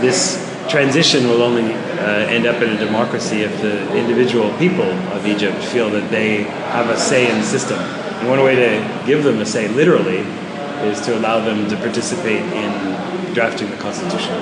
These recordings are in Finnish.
this transition will only uh, end up in a democracy if the individual people of Egypt feel that they have a say in the system. And one way to give them a say, literally, is to allow them to participate in drafting the constitution.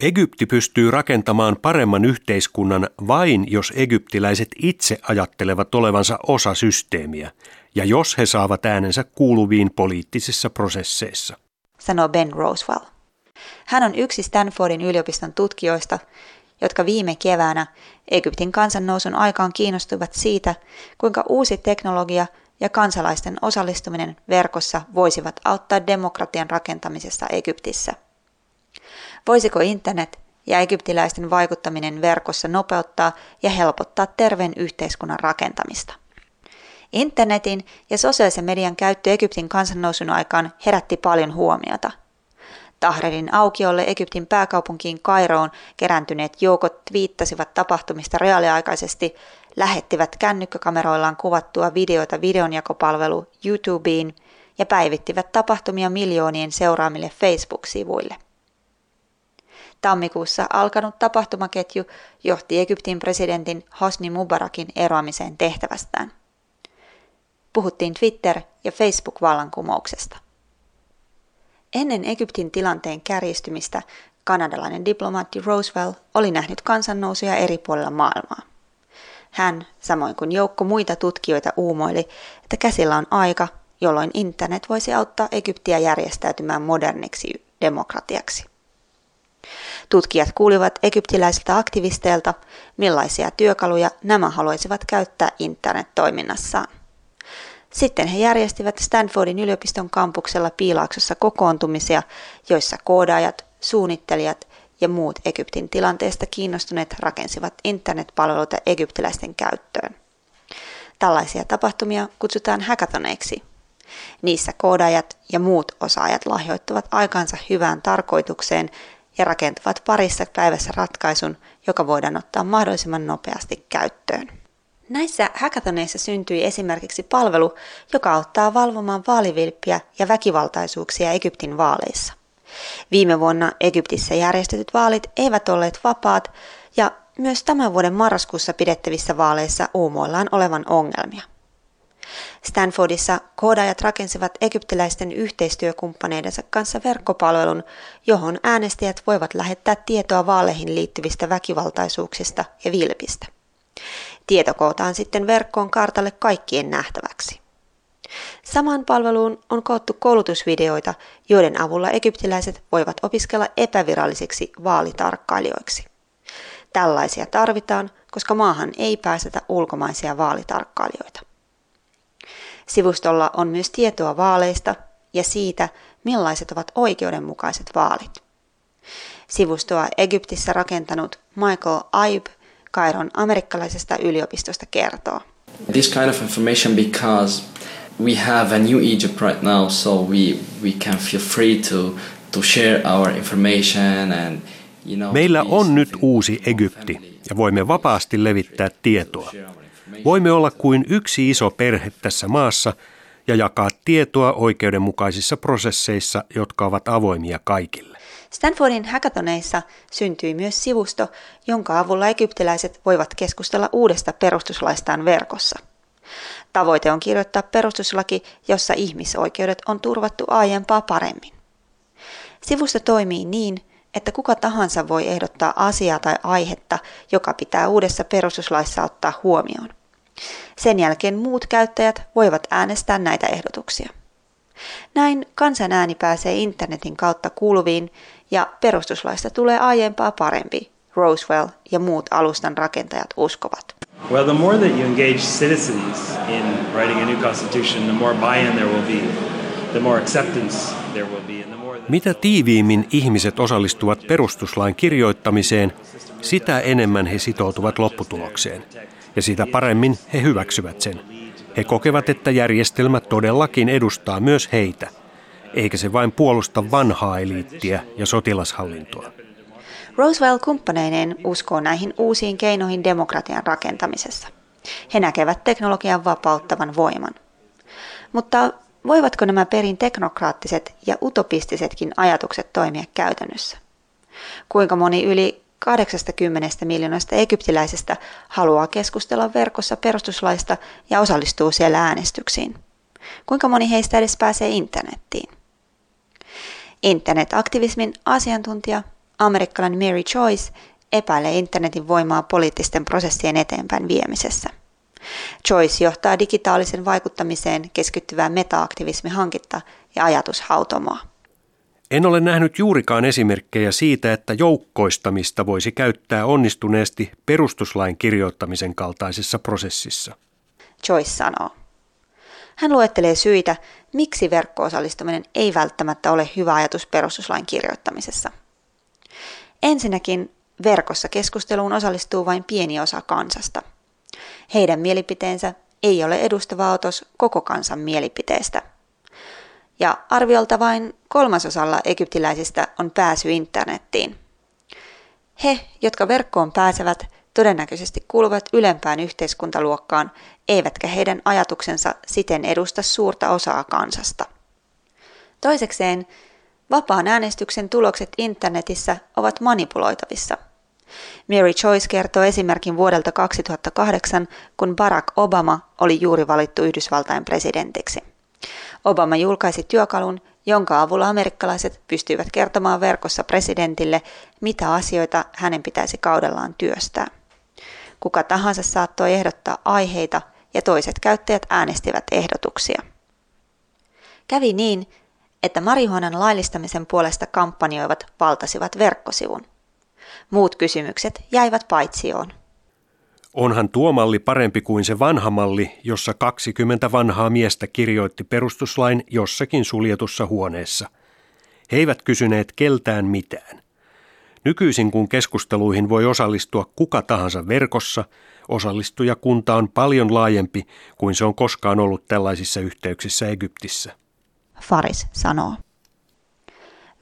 Egypti pystyy rakentamaan paremman yhteiskunnan vain, jos egyptiläiset itse ajattelevat olevansa osa systeemiä ja jos he saavat äänensä kuuluviin poliittisissa prosesseissa. Sanoo Ben Roswell. Hän on yksi Stanfordin yliopiston tutkijoista, jotka viime keväänä Egyptin kansannousun aikaan kiinnostuivat siitä, kuinka uusi teknologia ja kansalaisten osallistuminen verkossa voisivat auttaa demokratian rakentamisessa Egyptissä. Voisiko internet ja egyptiläisten vaikuttaminen verkossa nopeuttaa ja helpottaa terveen yhteiskunnan rakentamista? Internetin ja sosiaalisen median käyttö Egyptin kansannousun aikaan herätti paljon huomiota – Tahrerin aukiolle Egyptin pääkaupunkiin Kairoon kerääntyneet joukot viittasivat tapahtumista reaaliaikaisesti, lähettivät kännykkäkameroillaan kuvattua videota videonjakopalvelu YouTubeen ja päivittivät tapahtumia miljoonien seuraamille Facebook-sivuille. Tammikuussa alkanut tapahtumaketju johti Egyptin presidentin Hosni Mubarakin eroamiseen tehtävästään. Puhuttiin Twitter- ja Facebook-vallankumouksesta. Ennen Egyptin tilanteen kärjistymistä kanadalainen diplomaatti Roosevelt oli nähnyt kansannousuja eri puolilla maailmaa. Hän, samoin kuin joukko muita tutkijoita, uumoili, että käsillä on aika, jolloin internet voisi auttaa Egyptiä järjestäytymään moderniksi demokratiaksi. Tutkijat kuulivat egyptiläisiltä aktivisteilta, millaisia työkaluja nämä haluaisivat käyttää internet-toiminnassaan. Sitten he järjestivät Stanfordin yliopiston kampuksella Piilaaksossa kokoontumisia, joissa koodaajat, suunnittelijat ja muut Egyptin tilanteesta kiinnostuneet rakensivat internetpalveluita egyptiläisten käyttöön. Tällaisia tapahtumia kutsutaan hackathoneiksi. Niissä koodaajat ja muut osaajat lahjoittavat aikansa hyvään tarkoitukseen ja rakentavat parissa päivässä ratkaisun, joka voidaan ottaa mahdollisimman nopeasti käyttöön. Näissä hackathoneissa syntyi esimerkiksi palvelu, joka auttaa valvomaan vaalivilppiä ja väkivaltaisuuksia Egyptin vaaleissa. Viime vuonna Egyptissä järjestetyt vaalit eivät olleet vapaat ja myös tämän vuoden marraskuussa pidettävissä vaaleissa uumoillaan olevan ongelmia. Stanfordissa koodaajat rakensivat egyptiläisten yhteistyökumppaneidensa kanssa verkkopalvelun, johon äänestäjät voivat lähettää tietoa vaaleihin liittyvistä väkivaltaisuuksista ja vilpistä. Tieto kootaan sitten verkkoon kartalle kaikkien nähtäväksi. Samaan palveluun on koottu koulutusvideoita, joiden avulla egyptiläiset voivat opiskella epävirallisiksi vaalitarkkailijoiksi. Tällaisia tarvitaan, koska maahan ei pääsetä ulkomaisia vaalitarkkailijoita. Sivustolla on myös tietoa vaaleista ja siitä, millaiset ovat oikeudenmukaiset vaalit. Sivustoa Egyptissä rakentanut Michael Aib Kairon amerikkalaisesta yliopistosta kertoo. This kind of information because we have a new Egypt right now, so we, we can feel free to, to share our information and you know, Meillä on nyt uusi Egypti ja voimme vapaasti levittää tietoa. Voimme olla kuin yksi iso perhe tässä maassa ja jakaa tietoa oikeudenmukaisissa prosesseissa, jotka ovat avoimia kaikille. Stanfordin hackathoneissa syntyi myös sivusto, jonka avulla egyptiläiset voivat keskustella uudesta perustuslaistaan verkossa. Tavoite on kirjoittaa perustuslaki, jossa ihmisoikeudet on turvattu aiempaa paremmin. Sivusto toimii niin, että kuka tahansa voi ehdottaa asiaa tai aihetta, joka pitää uudessa perustuslaissa ottaa huomioon. Sen jälkeen muut käyttäjät voivat äänestää näitä ehdotuksia. Näin kansanääni pääsee internetin kautta kuuluviin ja perustuslaista tulee aiempaa parempi, Roswell ja muut alustan rakentajat uskovat. Well, the more that you engage citizens in writing a new constitution, the more buy-in there will be, the more acceptance there will be. And the more Mitä tiiviimmin ihmiset osallistuvat perustuslain kirjoittamiseen, sitä enemmän he sitoutuvat lopputulokseen. Ja sitä paremmin he hyväksyvät sen. He kokevat, että järjestelmä todellakin edustaa myös heitä – eikä se vain puolusta vanhaa eliittiä ja sotilashallintoa. Roosevelt kumppaneineen uskoo näihin uusiin keinoihin demokratian rakentamisessa. He näkevät teknologian vapauttavan voiman. Mutta voivatko nämä perin teknokraattiset ja utopistisetkin ajatukset toimia käytännössä? Kuinka moni yli 80 miljoonasta egyptiläisestä haluaa keskustella verkossa perustuslaista ja osallistuu siellä äänestyksiin. Kuinka moni heistä edes pääsee internettiin? Internetaktivismin asiantuntija, amerikkalainen Mary Joyce, epäilee internetin voimaa poliittisten prosessien eteenpäin viemisessä. Joyce johtaa digitaalisen vaikuttamiseen keskittyvää meta-aktivismihanketta ja ajatushautomoa. En ole nähnyt juurikaan esimerkkejä siitä, että joukkoistamista voisi käyttää onnistuneesti perustuslain kirjoittamisen kaltaisessa prosessissa. Joyce sanoo. Hän luettelee syitä, miksi verkko-osallistuminen ei välttämättä ole hyvä ajatus perustuslain kirjoittamisessa. Ensinnäkin verkossa keskusteluun osallistuu vain pieni osa kansasta. Heidän mielipiteensä ei ole edustava otos koko kansan mielipiteestä – ja arviolta vain kolmasosalla egyptiläisistä on pääsy internettiin. He, jotka verkkoon pääsevät, todennäköisesti kuuluvat ylempään yhteiskuntaluokkaan, eivätkä heidän ajatuksensa siten edusta suurta osaa kansasta. Toisekseen, vapaan äänestyksen tulokset internetissä ovat manipuloitavissa. Mary Choice kertoo esimerkin vuodelta 2008, kun Barack Obama oli juuri valittu Yhdysvaltain presidentiksi. Obama julkaisi työkalun, jonka avulla amerikkalaiset pystyivät kertomaan verkossa presidentille, mitä asioita hänen pitäisi kaudellaan työstää. Kuka tahansa saattoi ehdottaa aiheita ja toiset käyttäjät äänestivät ehdotuksia. Kävi niin, että marihuonan laillistamisen puolesta kampanjoivat valtasivat verkkosivun. Muut kysymykset jäivät paitsioon. Onhan tuo malli parempi kuin se vanha malli, jossa 20 vanhaa miestä kirjoitti perustuslain jossakin suljetussa huoneessa. He eivät kysyneet keltään mitään. Nykyisin kun keskusteluihin voi osallistua kuka tahansa verkossa, osallistujakunta on paljon laajempi kuin se on koskaan ollut tällaisissa yhteyksissä Egyptissä. Faris sanoo.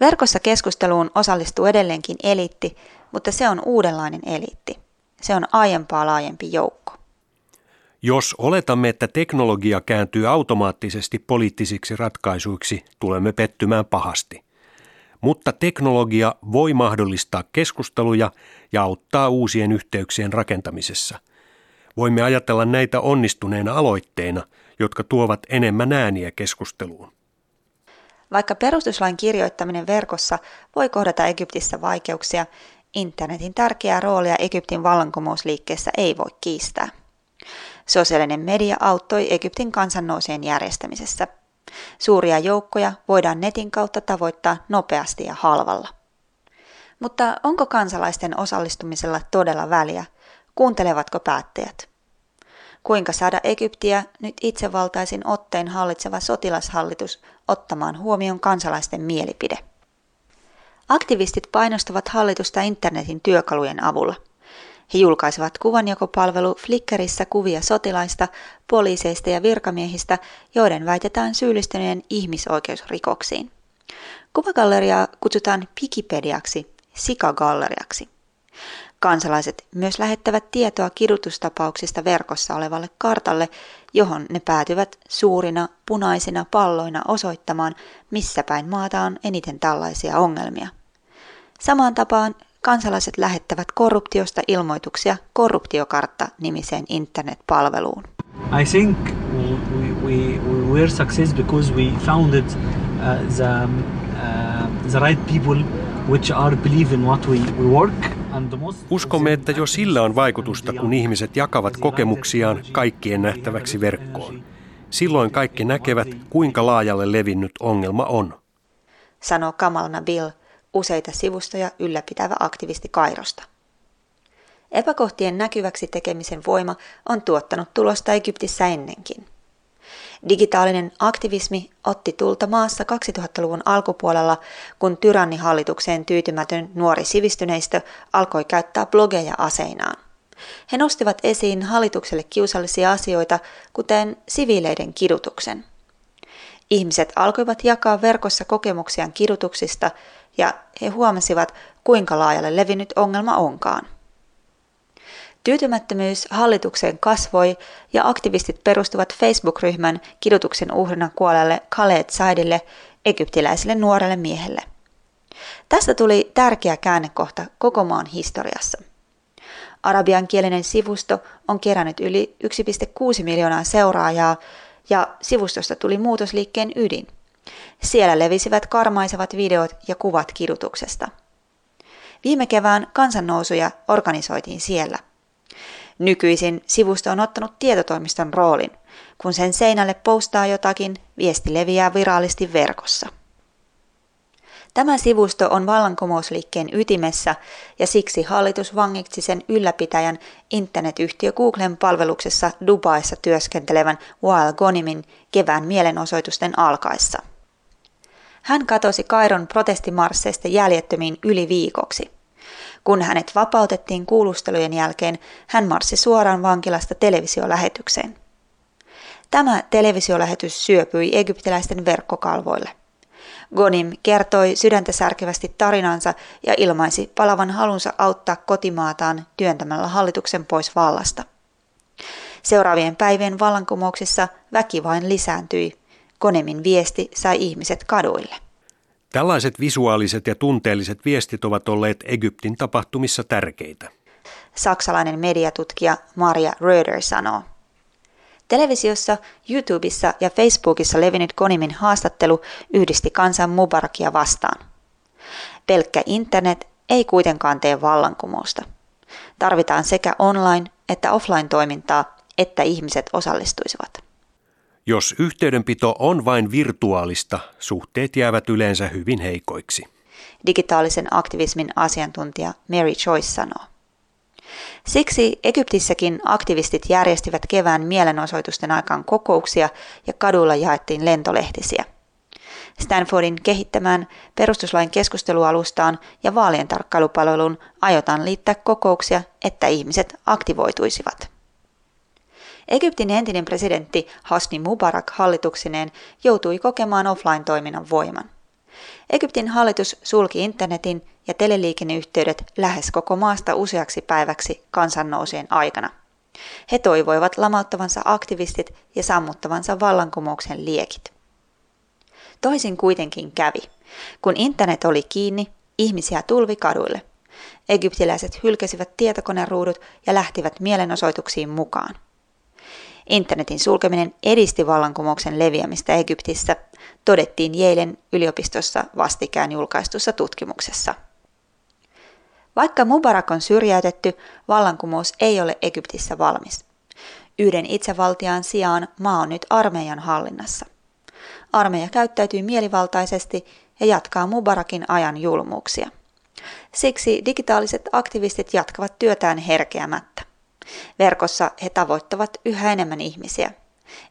Verkossa keskusteluun osallistuu edelleenkin eliitti, mutta se on uudenlainen eliitti. Se on aiempaa laajempi joukko. Jos oletamme, että teknologia kääntyy automaattisesti poliittisiksi ratkaisuiksi, tulemme pettymään pahasti. Mutta teknologia voi mahdollistaa keskusteluja ja auttaa uusien yhteyksien rakentamisessa. Voimme ajatella näitä onnistuneena aloitteina, jotka tuovat enemmän ääniä keskusteluun. Vaikka perustuslain kirjoittaminen verkossa voi kohdata Egyptissä vaikeuksia, Internetin tärkeää roolia Egyptin vallankumousliikkeessä ei voi kiistää. Sosiaalinen media auttoi Egyptin kansannouseen järjestämisessä. Suuria joukkoja voidaan netin kautta tavoittaa nopeasti ja halvalla. Mutta onko kansalaisten osallistumisella todella väliä? Kuuntelevatko päättäjät? Kuinka saada Egyptiä nyt itsevaltaisin otteen hallitseva sotilashallitus ottamaan huomioon kansalaisten mielipide? Aktivistit painostavat hallitusta internetin työkalujen avulla. He julkaisivat kuvanjakopalvelu Flickrissa kuvia sotilaista, poliiseista ja virkamiehistä, joiden väitetään syyllistyneen ihmisoikeusrikoksiin. Kuvagalleriaa kutsutaan Wikipediaksi, sikagalleriaksi. Kansalaiset myös lähettävät tietoa kidutustapauksista verkossa olevalle kartalle, johon ne päätyvät suurina punaisina palloina osoittamaan, missä päin maata on eniten tällaisia ongelmia. Samaan tapaan kansalaiset lähettävät korruptiosta ilmoituksia Korruptiokartta-nimiseen internetpalveluun. I think we, we, we were success because we founded uh, the, uh, the right people which are believe in what we, we work Uskomme, että jo sillä on vaikutusta, kun ihmiset jakavat kokemuksiaan kaikkien nähtäväksi verkkoon. Silloin kaikki näkevät, kuinka laajalle levinnyt ongelma on. Sanoo Kamal Nabil, useita sivustoja ylläpitävä aktivisti Kairosta. Epäkohtien näkyväksi tekemisen voima on tuottanut tulosta Egyptissä ennenkin. Digitaalinen aktivismi otti tulta maassa 2000-luvun alkupuolella, kun tyrannihallitukseen tyytymätön nuori sivistyneistö alkoi käyttää blogeja aseinaan. He nostivat esiin hallitukselle kiusallisia asioita, kuten siviileiden kidutuksen. Ihmiset alkoivat jakaa verkossa kokemuksiaan kidutuksista ja he huomasivat, kuinka laajalle levinnyt ongelma onkaan. Tyytymättömyys hallitukseen kasvoi ja aktivistit perustuvat Facebook-ryhmän kidutuksen uhrina kuolleelle Khaled Saidille, egyptiläiselle nuorelle miehelle. Tästä tuli tärkeä käännekohta koko maan historiassa. Arabiankielinen sivusto on kerännyt yli 1,6 miljoonaa seuraajaa ja sivustosta tuli muutosliikkeen ydin. Siellä levisivät karmaisevat videot ja kuvat kidutuksesta. Viime kevään kansannousuja organisoitiin siellä. Nykyisin sivusto on ottanut tietotoimiston roolin. Kun sen seinälle postaa jotakin, viesti leviää viraalisti verkossa. Tämä sivusto on vallankumousliikkeen ytimessä ja siksi hallitus vangitsi sen ylläpitäjän internetyhtiö Googlen palveluksessa Dubaissa työskentelevän Wael Gonimin kevään mielenosoitusten alkaessa. Hän katosi Kairon protestimarsseista jäljettömiin yli viikoksi. Kun hänet vapautettiin kuulustelujen jälkeen, hän marssi suoraan vankilasta televisiolähetykseen. Tämä televisiolähetys syöpyi egyptiläisten verkkokalvoille. Gonim kertoi sydäntä särkevästi tarinansa ja ilmaisi palavan halunsa auttaa kotimaataan työntämällä hallituksen pois vallasta. Seuraavien päivien vallankumouksissa väki vain lisääntyi. Gonemin viesti sai ihmiset kaduille. Tällaiset visuaaliset ja tunteelliset viestit ovat olleet Egyptin tapahtumissa tärkeitä. Saksalainen mediatutkija Maria Röder sanoo. Televisiossa, YouTubessa ja Facebookissa levinnyt Konimin haastattelu yhdisti kansan Mubarakia vastaan. Pelkkä internet ei kuitenkaan tee vallankumousta. Tarvitaan sekä online- että offline-toimintaa, että ihmiset osallistuisivat. Jos yhteydenpito on vain virtuaalista, suhteet jäävät yleensä hyvin heikoiksi. Digitaalisen aktivismin asiantuntija Mary Joyce sanoo. Siksi Egyptissäkin aktivistit järjestivät kevään mielenosoitusten aikaan kokouksia ja kadulla jaettiin lentolehtisiä. Stanfordin kehittämään perustuslain keskustelualustaan ja vaalien tarkkailupalveluun aiotaan liittää kokouksia, että ihmiset aktivoituisivat. Egyptin entinen presidentti Hasni Mubarak hallituksineen joutui kokemaan offline-toiminnan voiman. Egyptin hallitus sulki internetin ja teleliikenneyhteydet lähes koko maasta useaksi päiväksi kansannousien aikana. He toivoivat lamauttavansa aktivistit ja sammuttavansa vallankumouksen liekit. Toisin kuitenkin kävi. Kun internet oli kiinni, ihmisiä tulvi kaduille. Egyptiläiset hylkäsivät tietokoneruudut ja lähtivät mielenosoituksiin mukaan. Internetin sulkeminen edisti vallankumouksen leviämistä Egyptissä, todettiin Jeilen yliopistossa vastikään julkaistussa tutkimuksessa. Vaikka Mubarak on syrjäytetty, vallankumous ei ole Egyptissä valmis. Yhden itsevaltiaan sijaan maa on nyt armeijan hallinnassa. Armeija käyttäytyy mielivaltaisesti ja jatkaa Mubarakin ajan julmuuksia. Siksi digitaaliset aktivistit jatkavat työtään herkeämättä. Verkossa he tavoittavat yhä enemmän ihmisiä.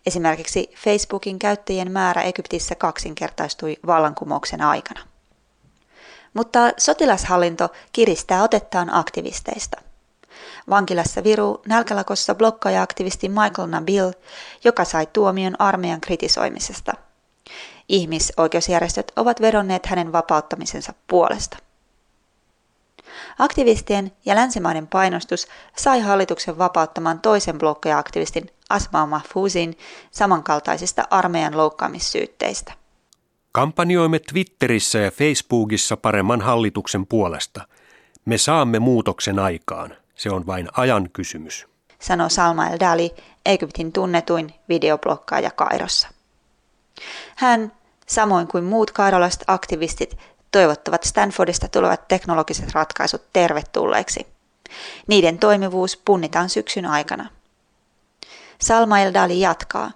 Esimerkiksi Facebookin käyttäjien määrä Egyptissä kaksinkertaistui vallankumouksen aikana. Mutta sotilashallinto kiristää otettaan aktivisteista. Vankilassa viruu nälkälakossa blokkaaja-aktivisti Michael Nabil, joka sai tuomion armeijan kritisoimisesta. Ihmisoikeusjärjestöt ovat vedonneet hänen vapauttamisensa puolesta. Aktivistien ja länsimaiden painostus sai hallituksen vapauttamaan toisen blokkeja-aktivistin Asma Mahfouzin samankaltaisista armeijan loukkaamissyytteistä. Kampanjoimme Twitterissä ja Facebookissa paremman hallituksen puolesta. Me saamme muutoksen aikaan. Se on vain ajan kysymys. Sanoi Salma El Dali, Egyptin tunnetuin videoblokkaaja Kairossa. Hän, samoin kuin muut kairolaiset aktivistit, toivottavat Stanfordista tulevat teknologiset ratkaisut tervetulleeksi. Niiden toimivuus punnitaan syksyn aikana. Salma Eldali jatkaa.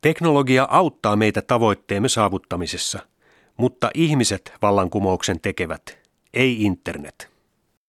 Teknologia auttaa meitä tavoitteemme saavuttamisessa, mutta ihmiset vallankumouksen tekevät, ei internet.